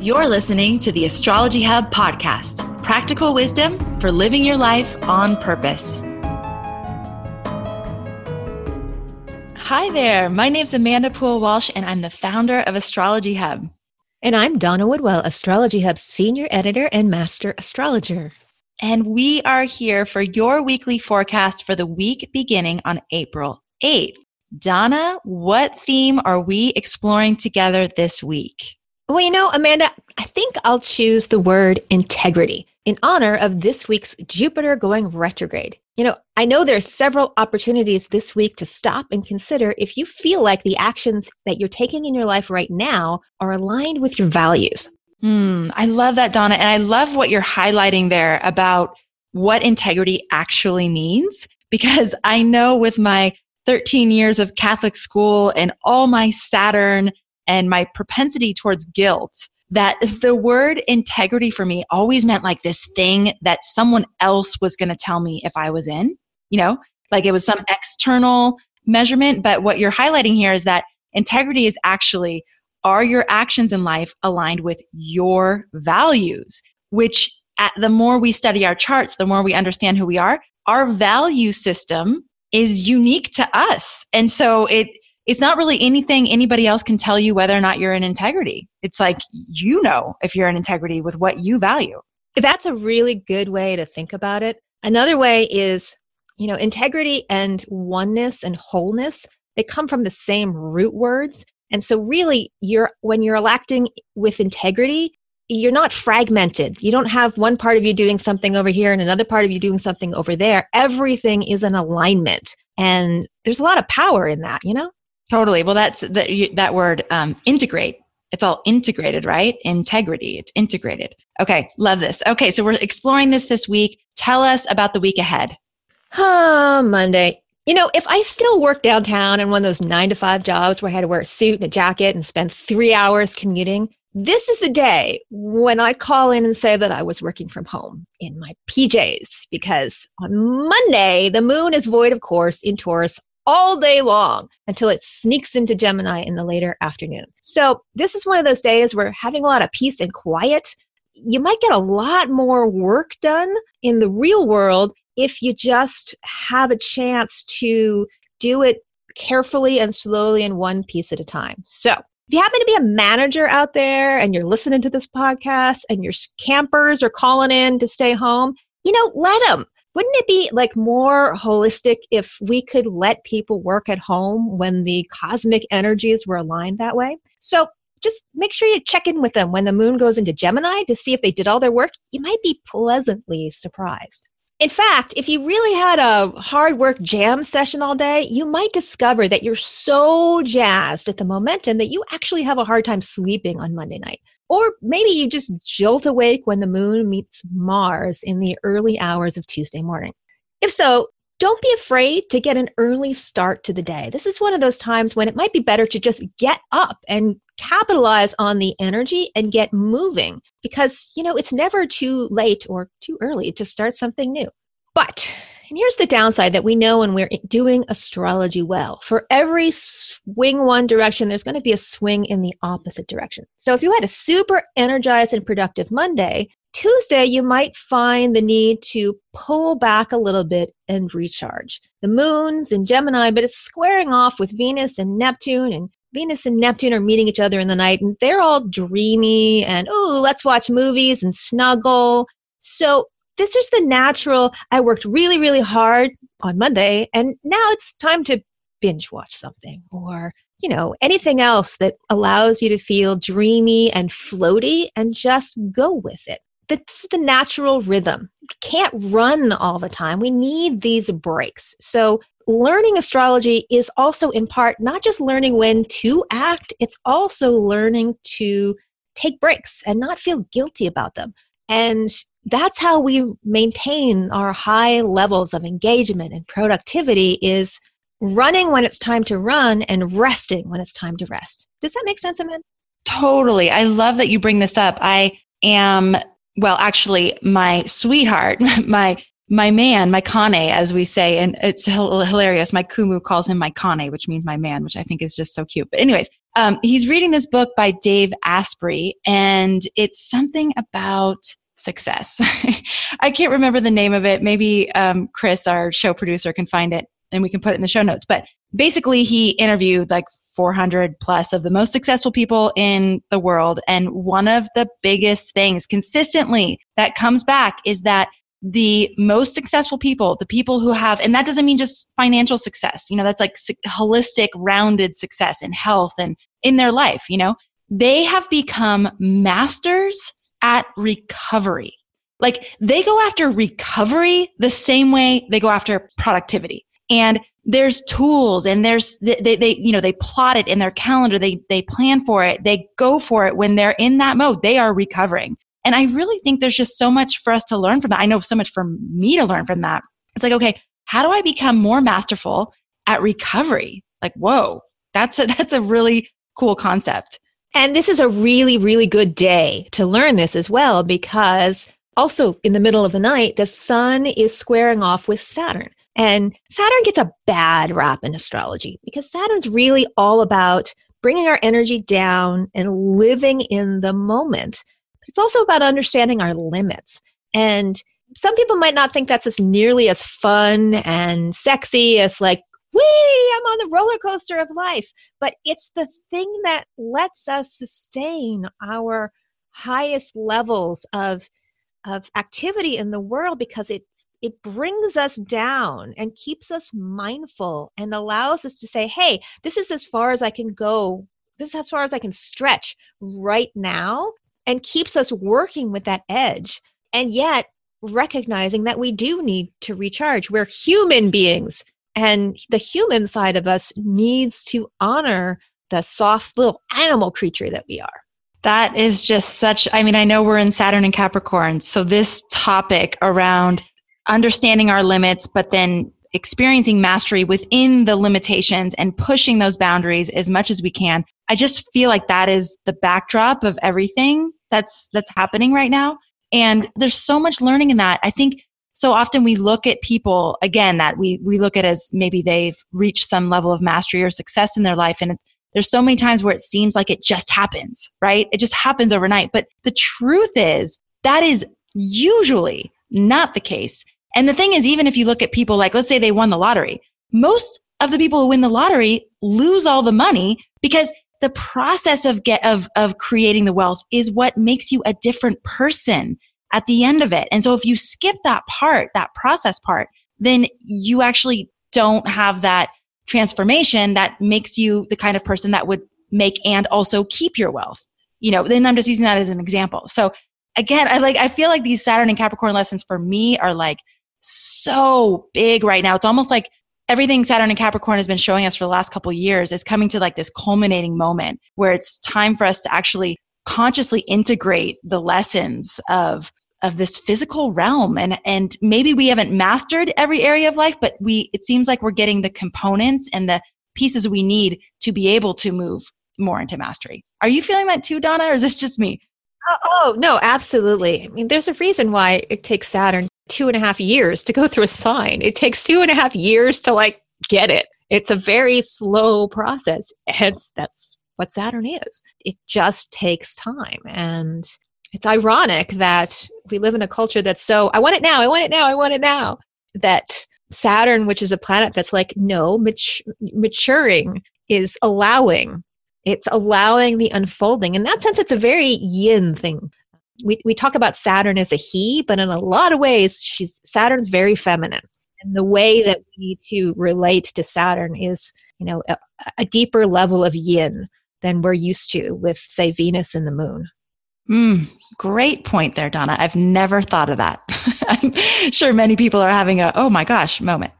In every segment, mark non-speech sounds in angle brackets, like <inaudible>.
You're listening to the Astrology Hub podcast practical wisdom for living your life on purpose. Hi there. My name's Amanda Pua Walsh, and I'm the founder of Astrology Hub. And I'm Donna Woodwell, Astrology Hub's senior editor and master astrologer. And we are here for your weekly forecast for the week beginning on April 8th. Donna, what theme are we exploring together this week? Well, you know, Amanda, I think I'll choose the word integrity in honor of this week's Jupiter going retrograde. You know, I know there are several opportunities this week to stop and consider if you feel like the actions that you're taking in your life right now are aligned with your values. Hmm, I love that, Donna. And I love what you're highlighting there about what integrity actually means, because I know with my 13 years of Catholic school and all my Saturn and my propensity towards guilt that the word integrity for me always meant like this thing that someone else was going to tell me if I was in, you know, like it was some external measurement. But what you're highlighting here is that integrity is actually are your actions in life aligned with your values, which at the more we study our charts, the more we understand who we are, our value system is unique to us. And so it, it's not really anything anybody else can tell you whether or not you're in integrity. It's like you know if you're in integrity with what you value. That's a really good way to think about it. Another way is, you know, integrity and oneness and wholeness, they come from the same root words. And so really you're when you're acting with integrity, you're not fragmented. You don't have one part of you doing something over here and another part of you doing something over there. Everything is an alignment. And there's a lot of power in that, you know? Totally. Well, that's the, that word um, integrate. It's all integrated, right? Integrity. It's integrated. Okay. Love this. Okay. So we're exploring this this week. Tell us about the week ahead. Oh, Monday. You know, if I still work downtown in one of those nine to five jobs where I had to wear a suit and a jacket and spend three hours commuting, this is the day when I call in and say that I was working from home in my PJs because on Monday, the moon is void of course in Taurus all day long until it sneaks into Gemini in the later afternoon. So, this is one of those days where having a lot of peace and quiet, you might get a lot more work done in the real world if you just have a chance to do it carefully and slowly in one piece at a time. So, if you happen to be a manager out there and you're listening to this podcast and your campers are calling in to stay home, you know, let them wouldn't it be like more holistic if we could let people work at home when the cosmic energies were aligned that way? So just make sure you check in with them when the moon goes into Gemini to see if they did all their work. You might be pleasantly surprised. In fact, if you really had a hard work jam session all day, you might discover that you're so jazzed at the momentum that you actually have a hard time sleeping on Monday night. Or maybe you just jolt awake when the moon meets Mars in the early hours of Tuesday morning. If so, don't be afraid to get an early start to the day. This is one of those times when it might be better to just get up and capitalize on the energy and get moving because, you know, it's never too late or too early to start something new. But and here's the downside that we know when we're doing astrology well. For every swing one direction, there's going to be a swing in the opposite direction. So if you had a super energized and productive Monday, Tuesday, you might find the need to pull back a little bit and recharge. The moon's in Gemini, but it's squaring off with Venus and Neptune, and Venus and Neptune are meeting each other in the night, and they're all dreamy and, oh, let's watch movies and snuggle. So this is the natural. I worked really, really hard on Monday, and now it's time to binge watch something or, you know, anything else that allows you to feel dreamy and floaty and just go with it. That's the natural rhythm. We can't run all the time. We need these breaks. So, learning astrology is also in part not just learning when to act, it's also learning to take breaks and not feel guilty about them. And that's how we maintain our high levels of engagement and productivity is running when it's time to run and resting when it's time to rest. Does that make sense, Amanda? Totally. I love that you bring this up. I am, well, actually, my sweetheart, <laughs> my my man, my kane, as we say, and it's hilarious. My kumu calls him my kane, which means my man, which I think is just so cute. But anyways, Um, he's reading this book by Dave Asprey, and it's something about success. <laughs> I can't remember the name of it. Maybe um, Chris, our show producer, can find it and we can put it in the show notes. But basically, he interviewed like 400 plus of the most successful people in the world. And one of the biggest things consistently that comes back is that the most successful people, the people who have, and that doesn't mean just financial success, you know, that's like holistic, rounded success in health and in their life, you know, they have become masters at recovery. Like they go after recovery the same way they go after productivity. And there's tools and there's they, they you know they plot it in their calendar. They they plan for it. They go for it when they're in that mode. They are recovering. And i really think there's just so much for us to learn from that. I know so much for me to learn from that. It's like okay how do i become more masterful at recovery? Like whoa that's a <laughs> that's a really cool concept and this is a really really good day to learn this as well because also in the middle of the night the sun is squaring off with saturn and Saturn gets a bad rap in astrology because Saturn's really all about bringing our energy down and living in the moment. It's also about understanding our limits. And some people might not think that's as nearly as fun and sexy as like, wee, I'm on the roller coaster of life. But it's the thing that lets us sustain our highest levels of of activity in the world because it it brings us down and keeps us mindful and allows us to say, hey, this is as far as I can go. This is as far as I can stretch right now and keeps us working with that edge. And yet, recognizing that we do need to recharge. We're human beings, and the human side of us needs to honor the soft little animal creature that we are. That is just such, I mean, I know we're in Saturn and Capricorn. So, this topic around understanding our limits, but then experiencing mastery within the limitations and pushing those boundaries as much as we can. I just feel like that is the backdrop of everything that's that's happening right now. And there's so much learning in that. I think so often we look at people again that we we look at as maybe they've reached some level of mastery or success in their life and there's so many times where it seems like it just happens, right? It just happens overnight. But the truth is that is usually not the case. And the thing is, even if you look at people like, let's say they won the lottery, most of the people who win the lottery lose all the money because the process of get of of creating the wealth is what makes you a different person at the end of it. And so if you skip that part, that process part, then you actually don't have that transformation that makes you the kind of person that would make and also keep your wealth. You know, then I'm just using that as an example. So again, I like I feel like these Saturn and Capricorn lessons for me are like so big right now. It's almost like everything Saturn and Capricorn has been showing us for the last couple years is coming to like this culminating moment where it's time for us to actually consciously integrate the lessons of of this physical realm and and maybe we haven't mastered every area of life but we it seems like we're getting the components and the pieces we need to be able to move more into mastery. Are you feeling that too Donna or is this just me? Oh, oh, no, absolutely. I mean, there's a reason why it takes Saturn two and a half years to go <laughs> through a sign. It takes two and a half years to like get it. It's a very slow process. And that's what Saturn is. It just takes time. And it's ironic that we live in a culture that's so, I want it now, I want it now, I want it now. That Saturn, which is a planet that's like, no, mat- maturing is allowing it's allowing the unfolding. In that sense, it's a very yin thing. We, we talk about Saturn as a he, but in a lot of ways, she's Saturn's very feminine. And the way that we need to relate to Saturn is, you know, a, a deeper level of yin than we're used to with, say, Venus and the moon. Mm, great point there, Donna. I've never thought of that. <laughs> I'm sure many people are having a, oh my gosh, moment.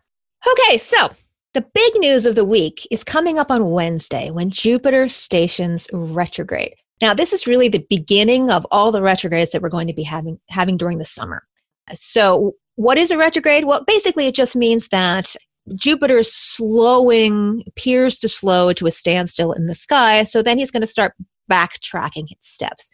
Okay, so the big news of the week is coming up on Wednesday when Jupiter stations retrograde. Now, this is really the beginning of all the retrogrades that we're going to be having, having during the summer. So, what is a retrograde? Well, basically, it just means that Jupiter is slowing, appears to slow to a standstill in the sky. So then he's going to start backtracking his steps.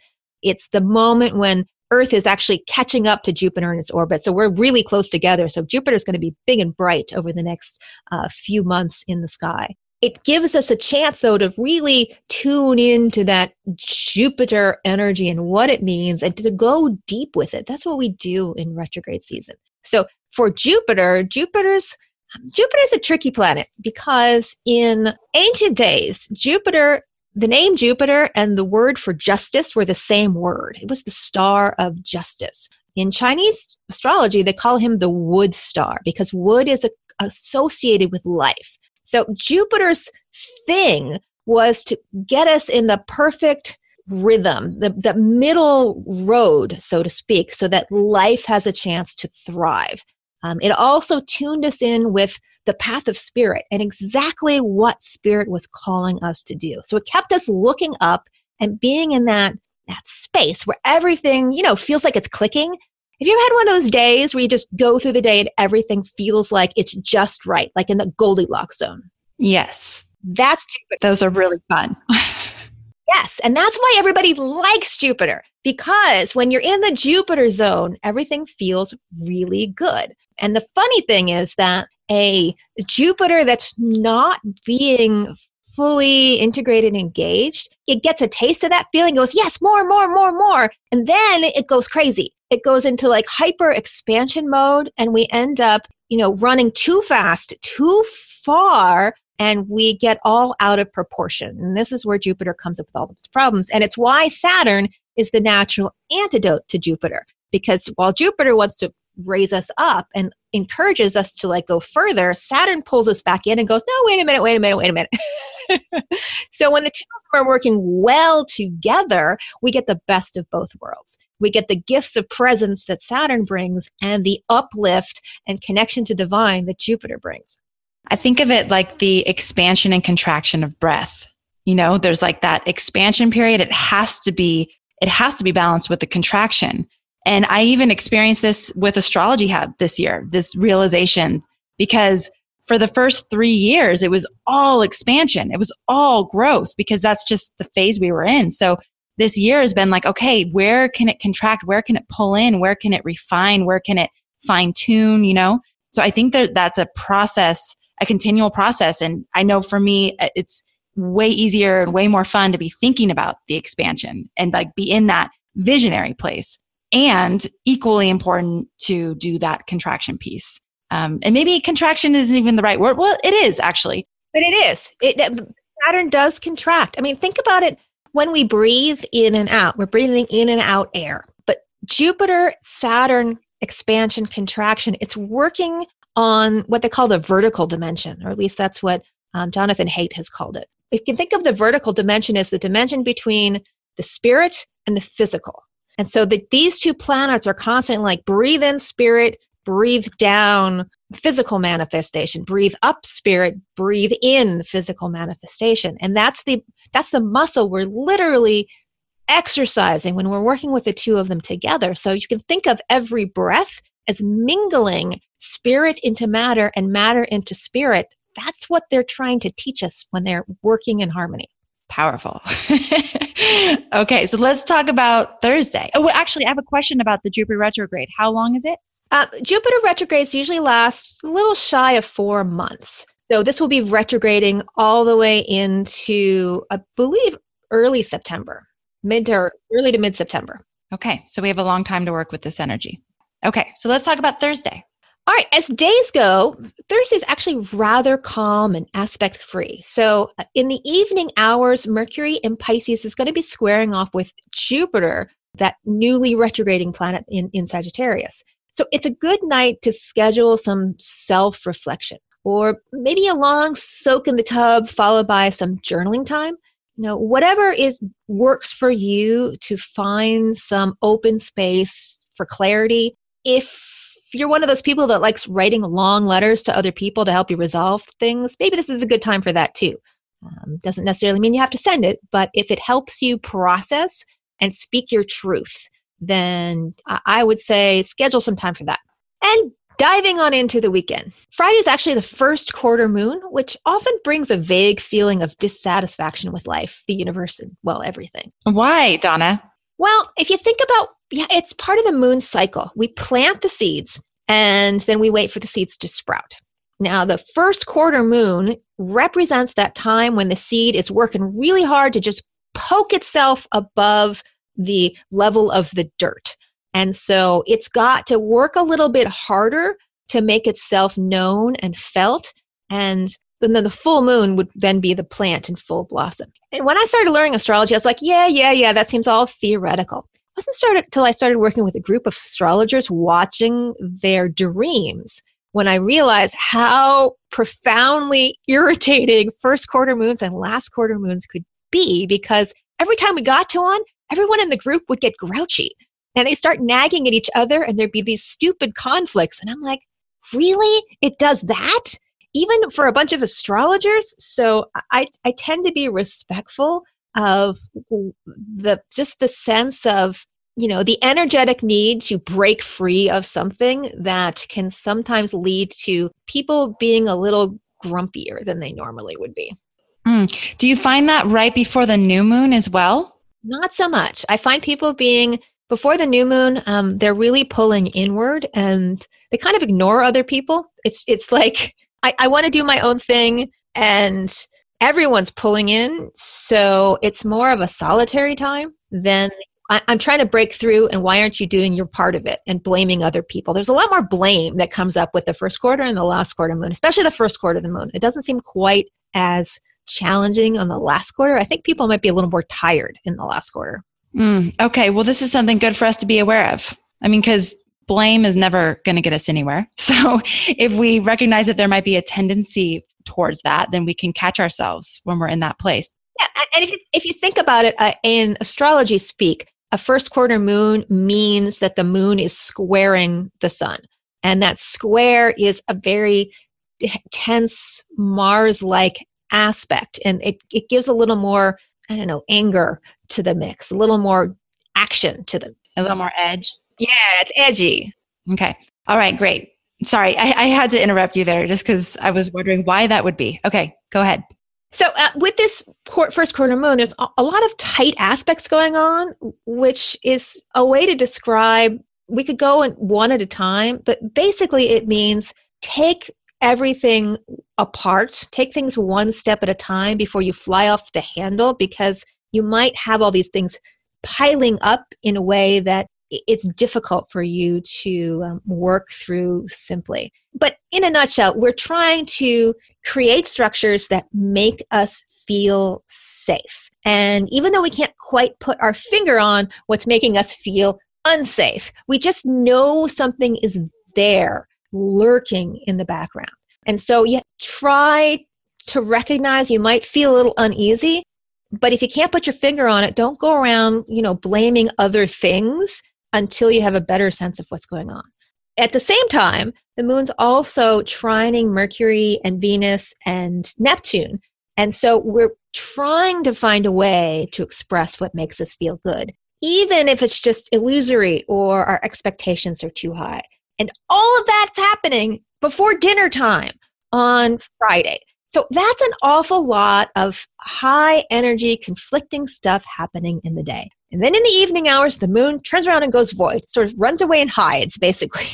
It's the moment when Earth is actually catching up to Jupiter in its orbit. So we're really close together. So Jupiter is going to be big and bright over the next uh, few months in the sky. it gives us a chance though to really tune into that Jupiter energy and what it means and to go deep with it. That's what we do in retrograde season. So for Jupiter, Jupiter's Jupiter is a tricky planet because in ancient days, Jupiter, the name Jupiter and the word for justice were the same word. It was the star of justice. In Chinese astrology, they call him the wood star because wood is a, associated with life. So Jupiter's thing was to get us in the perfect rhythm, the, the middle road, so to speak, so that life has a chance to thrive. Um, it also tuned us in with the path of spirit and exactly what spirit was calling us to do. So it kept us looking up and being in that that space where everything, you know, feels like it's clicking. Have you ever had one of those days where you just go through the day and everything feels like it's just right, like in the Goldilocks zone? Yes. That's Jupiter. Those are really fun. <laughs> yes. And that's why everybody likes Jupiter because when you're in the Jupiter zone, everything feels really good. And the funny thing is that a Jupiter that's not being fully integrated and engaged, it gets a taste of that feeling, goes, yes, more, more, more, more. And then it goes crazy. It goes into like hyper expansion mode, and we end up, you know, running too fast, too far, and we get all out of proportion. And this is where Jupiter comes up with all these problems. And it's why Saturn is the natural antidote to Jupiter. Because while Jupiter wants to raise us up and encourages us to like go further, Saturn pulls us back in and goes, no, wait a minute, wait a minute, wait a minute. <laughs> so when the two of them are working well together, we get the best of both worlds. We get the gifts of presence that Saturn brings and the uplift and connection to divine that Jupiter brings. I think of it like the expansion and contraction of breath. You know, there's like that expansion period. It has to be, it has to be balanced with the contraction. And I even experienced this with Astrology Hub this year, this realization, because for the first three years, it was all expansion. It was all growth because that's just the phase we were in. So this year has been like, okay, where can it contract? Where can it pull in? Where can it refine? Where can it fine tune? You know? So I think that that's a process, a continual process. And I know for me, uh, it's way easier and way more fun to be thinking about the expansion and like be in that visionary place and equally important to do that contraction piece. Um, and maybe contraction isn't even the right word. Well, it is actually. But it is. It, Saturn does contract. I mean, think about it. When we breathe in and out, we're breathing in and out air. But Jupiter, Saturn, expansion, contraction, it's working on what they call the vertical dimension, or at least that's what um, Jonathan Haidt has called it. If you can think of the vertical dimension as the dimension between the spirit and the physical. And so that these two planets are constantly like breathe in spirit, breathe down physical manifestation, breathe up spirit, breathe in physical manifestation. And that's the that's the muscle we're literally exercising when we're working with the two of them together. So you can think of every breath as mingling spirit into matter and matter into spirit. That's what they're trying to teach us when they're working in harmony. Powerful. <laughs> okay, so let's talk about Thursday. Oh, well, actually, I have a question about the Jupiter retrograde. How long is it? Uh, Jupiter retrogrades usually last a little shy of four months. So this will be retrograding all the way into, I believe, early September, mid to early to mid September. Okay, so we have a long time to work with this energy. Okay, so let's talk about Thursday. All right, as days go, Thursday is actually rather calm and aspect free. So, uh, in the evening hours, Mercury in Pisces is going to be squaring off with Jupiter, that newly retrograding planet in, in Sagittarius. So, it's a good night to schedule some self reflection or maybe a long soak in the tub followed by some journaling time. You know, whatever is works for you to find some open space for clarity. If you're one of those people that likes writing long letters to other people to help you resolve things, maybe this is a good time for that too. Um, doesn't necessarily mean you have to send it, but if it helps you process and speak your truth, then I would say schedule some time for that. And diving on into the weekend. Friday is actually the first quarter moon, which often brings a vague feeling of dissatisfaction with life, the universe, and well, everything. Why, Donna? Well, if you think about yeah, it's part of the moon cycle. We plant the seeds and then we wait for the seeds to sprout. Now, the first quarter moon represents that time when the seed is working really hard to just poke itself above the level of the dirt. And so it's got to work a little bit harder to make itself known and felt. And then the full moon would then be the plant in full blossom. And when I started learning astrology, I was like, yeah, yeah, yeah, that seems all theoretical. Wasn't started until I started working with a group of astrologers watching their dreams when I realized how profoundly irritating first quarter moons and last quarter moons could be because every time we got to one, everyone in the group would get grouchy and they start nagging at each other and there'd be these stupid conflicts. And I'm like, really? It does that? Even for a bunch of astrologers? So I, I tend to be respectful of the just the sense of you know the energetic need to break free of something that can sometimes lead to people being a little grumpier than they normally would be. Mm. do you find that right before the new moon as well? Not so much. I find people being before the new moon um, they're really pulling inward and they kind of ignore other people. It's it's like i, I want to do my own thing and everyone's pulling in so it's more of a solitary time than I, am trying to break through, and why aren't you doing your part of it and blaming other people? There's a lot more blame that comes up with the first quarter and the last quarter moon, especially the first quarter of the moon. It doesn't seem quite as challenging on the last quarter. I think people might be a little more tired in the last quarter. Mm, okay, well, this is something good for us to be aware of. I mean, because blame is never going to get us anywhere. <laughs> So if we recognize that there might be a tendency towards that, then we can catch ourselves when we're in that place. Yeah, and if you, if you think about it uh, in astrology speak, a first quarter moon means that the moon is squaring the sun. And that square is a very tense Mars like aspect. And it, it gives a little more, I don't know, anger to the mix, a little more action to the. A little more edge. Yeah, it's edgy. Okay. All right, great. Sorry, I, I had to interrupt you there just because I was wondering why that would be. Okay, go ahead. So, uh, with this first quarter moon, there's a lot of tight aspects going on, which is a way to describe. We could go one at a time, but basically, it means take everything apart, take things one step at a time before you fly off the handle, because you might have all these things piling up in a way that it's difficult for you to um, work through simply. But in a nutshell, we're trying to create structures that make us feel safe. And even though we can't quite put our finger on what's making us feel unsafe, we just know something is there lurking in the background. And so you try to recognize you might feel a little uneasy, but if you can't put your finger on it, don't go around, you know, blaming other things until you have a better sense of what's going on. At the same time, the moon's also trining Mercury and Venus and Neptune. And so we're trying to find a way to express what makes us feel good, even if it's just illusory or our expectations are too high. And all of that's happening before dinner time on Friday. So that's an awful lot of high energy, conflicting stuff happening in the day. And then in the evening hours, the moon turns around and goes void, sort of runs away and hides, <laughs> basically.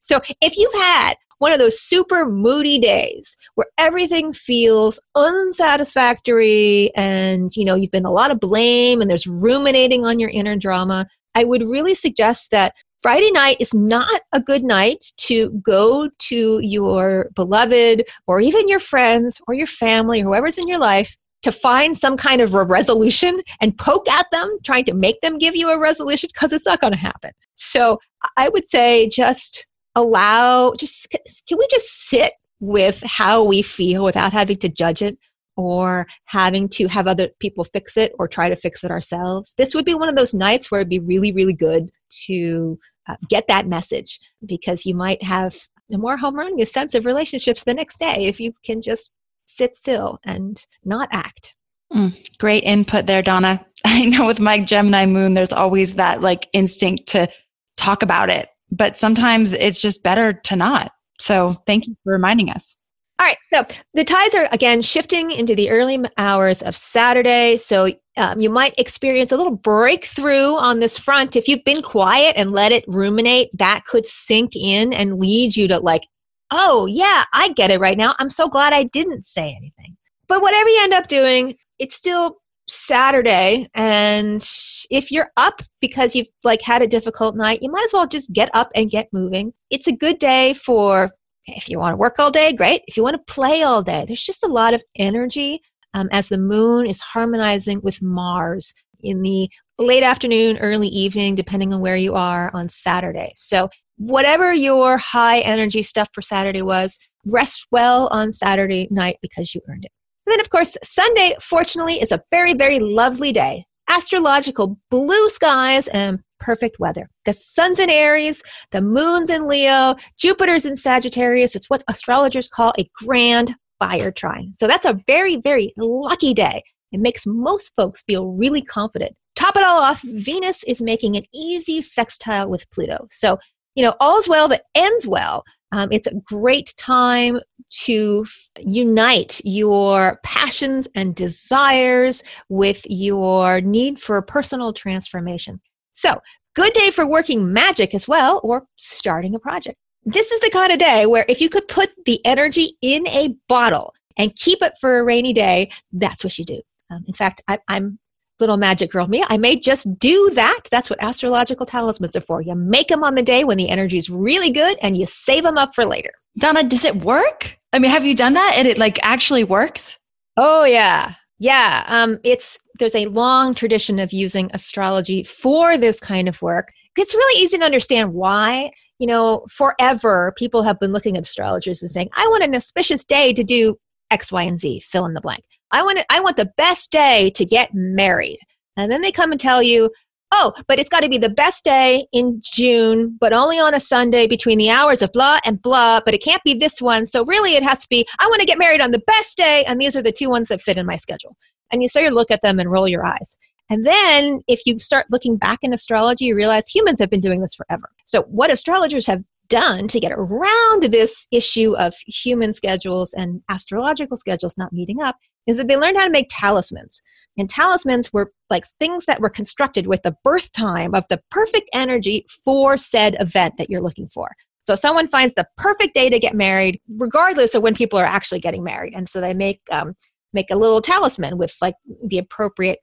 so if you've had one of those super moody days where everything feels unsatisfactory and you know you've been a lot of blame and there's ruminating on your inner drama i would really suggest that Friday night is not a good night to go to your beloved or even your friends or your family, or whoever's in your life, to find some kind of a resolution and poke at them, trying to make them give you a resolution because it's not going to happen. So I would say just allow, just can we just sit with how we feel without having to judge it or having to have other people fix it or try to fix it ourselves. This would be one of those nights where it'd be really, really good to uh, get that message because you might have a more harmonious sense of relationships the next day if you can just sit still and not act. Mm, great input there, Donna. <laughs> I know with my Gemini moon, there's always that like instinct to talk about it, but sometimes it's just better to not. So thank you for reminding us. All right, so the tides are again shifting into the early hours of Saturday. So um, you might experience a little breakthrough on this front. If you've been quiet and let it ruminate, that could sink in and lead you to like oh, yeah, I get it right now. I'm so glad I didn't say anything. But whatever you end up doing, it's still Saturday. And if you're up because you've like had a difficult night, you might as well just get up and get moving. It's a good day for if you want to work all day, great. If you want to play all day, there's just a lot of energy um, as the moon is harmonizing with Mars in the late afternoon, early evening, depending on where you are on Saturday. So, whatever your high energy stuff for Saturday was, rest well on Saturday night because you earned it. And then, of course, Sunday, fortunately, is a very, very lovely day. Astrological blue skies and perfect weather. The sun's in Aries, the moon's in Leo, Jupiter's in Sagittarius. It's what astrologers call a grand fire trine. So that's a very, very lucky day. It makes most folks feel really confident. Top it all off, Venus is making an easy sextile with Pluto. So, you know, all's well that ends well. Um, it's a great time to f- unite your passions and desires with your need for personal transformation. So, good day for working magic as well or starting a project. This is the kind of day where if you could put the energy in a bottle and keep it for a rainy day, that's what you do. Um, in fact, I, I'm little magic girl me. I may just do that. That's what astrological talismans are for. You make them on the day when the energy is really good and you save them up for later. Donna, does it work? I mean, have you done that and it like actually works? Oh yeah. Yeah. Um, it's there's a long tradition of using astrology for this kind of work. It's really easy to understand why you know, forever people have been looking at astrologers and saying, I want an auspicious day to do X, Y, and Z, fill in the blank. I want, it, I want the best day to get married. And then they come and tell you, oh, but it's got to be the best day in June, but only on a Sunday between the hours of blah and blah, but it can't be this one. So really it has to be, I want to get married on the best day. And these are the two ones that fit in my schedule. And you sort of look at them and roll your eyes. And then if you start looking back in astrology, you realize humans have been doing this forever. So what astrologers have done to get around this issue of human schedules and astrological schedules not meeting up is that they learned how to make talismans. And talismans were like things that were constructed with the birth time of the perfect energy for said event that you're looking for. So someone finds the perfect day to get married, regardless of when people are actually getting married. And so they make um, make a little talisman with like the appropriate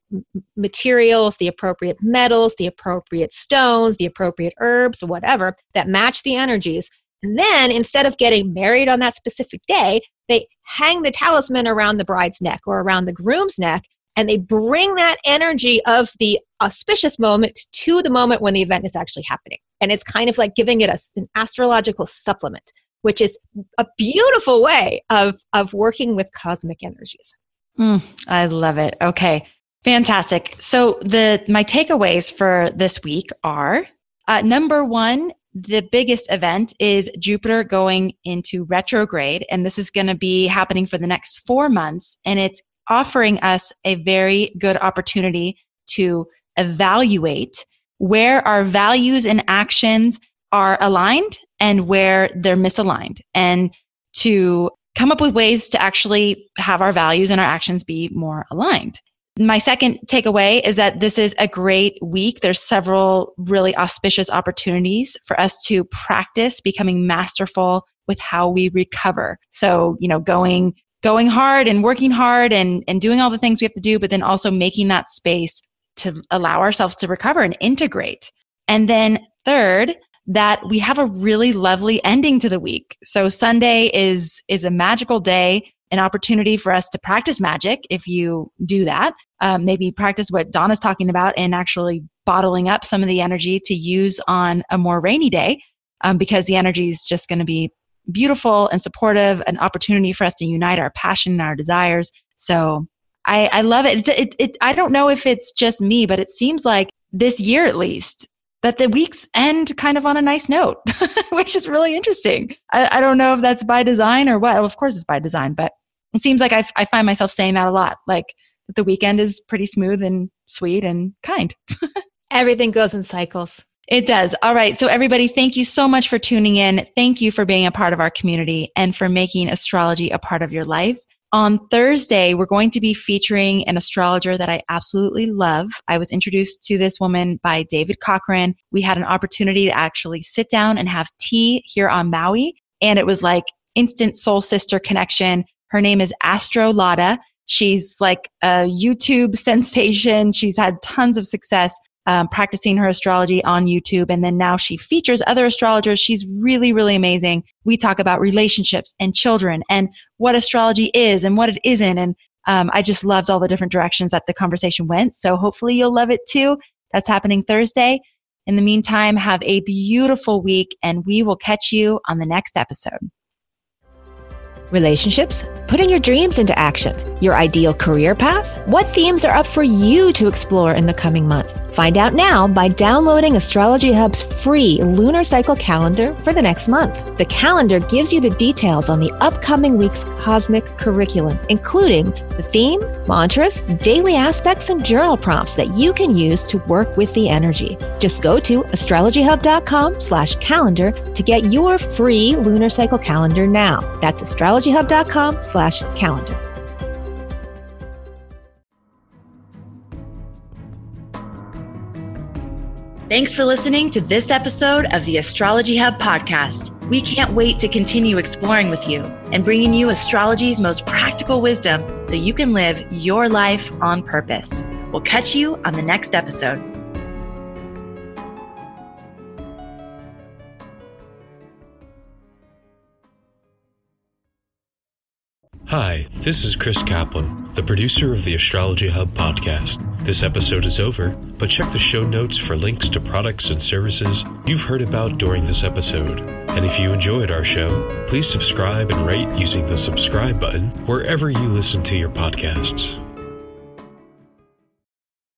materials, the appropriate metals, the appropriate stones, the appropriate herbs, or whatever that match the energies. And then instead of getting married on that specific day, they hang the talisman around the bride's neck or around the groom's neck and they bring that energy of the auspicious moment to the moment when the event is actually happening. And it's kind of like giving it a, an astrological supplement which is a beautiful way of, of working with cosmic energies. Mm, I love it. Okay. Fantastic. So the my takeaways for this week are uh, number one, the biggest event is Jupiter going into retrograde, and this is going to be happening for the next four months, and it's offering us a very good opportunity to evaluate where our values and actions are aligned and where they're misaligned and to come up with ways to actually have our values and our actions be more aligned. My second takeaway is that this is a great week. There's several really auspicious opportunities for us to practice becoming masterful with how we recover. So, you know, going going hard and working hard and and doing all the things we have to do, but then also making that space to allow ourselves to recover and integrate. And then third, that we have a really lovely ending to the week. So Sunday is is a magical day, an opportunity for us to practice magic if you do that. Um, maybe practice what Donna's talking about and actually bottling up some of the energy to use on a more rainy day um, because the energy is just going to be beautiful and supportive, an opportunity for us to unite our passion and our desires. So I, I love it. It, it, it. I don't know if it's just me, but it seems like this year at least, that the weeks end kind of on a nice note, <laughs> which is really interesting. I, I, don't know if that's by design or what. Well, of course, it's by design, but it seems like I, I find myself saying that a lot. Like the weekend is pretty smooth and sweet and kind. <laughs> Everything goes in cycles. It does. All right. So, everybody, thank you so much for tuning in. Thank you for being a part of our community and for making astrology a part of your life. On Thursday, we're going to be featuring an astrologer that I absolutely love. I was introduced to this woman by David Cochrane. We had an opportunity to actually sit down and have tea here on Maui. and it was like instant soul sister connection. Her name is AstroLada. She's like a YouTube <laughs> sensation. She's had tons of success um, practicing her astrology on YouTube. And then now she features other astrologers. She's really, really amazing. We talk about relationships and children and what astrology is and what it isn't. And um, I just loved all the different directions that the conversation went. So hopefully you'll love it too. That's happening Thursday. In the meantime, have a beautiful week and we will catch you on the next episode. Relationships? Putting your dreams into action. Your ideal career path? What themes are up for you to explore in the coming month? Find out now by downloading Astrology Hub's free lunar cycle calendar for the next month. The calendar gives you the details on the upcoming week's cosmic curriculum, including the theme, mantras, daily aspects, and journal prompts that you can use to work with the energy. Just go to astrologyhub.com slash calendar to get your free lunar cycle calendar now. That's astrologyhub.com slash calendar. Thanks for listening to this episode of the Astrology Hub podcast. We can't wait to continue exploring with you and bringing you astrology's most practical wisdom so you can live your life on purpose. We'll catch you on the next episode. Hi, this is Chris Kaplan, the producer of the Astrology Hub podcast. This episode is over, but check the show notes for links to products and services you've heard about during this episode. And if you enjoyed our show, please subscribe and rate using the subscribe button wherever you listen to your podcasts.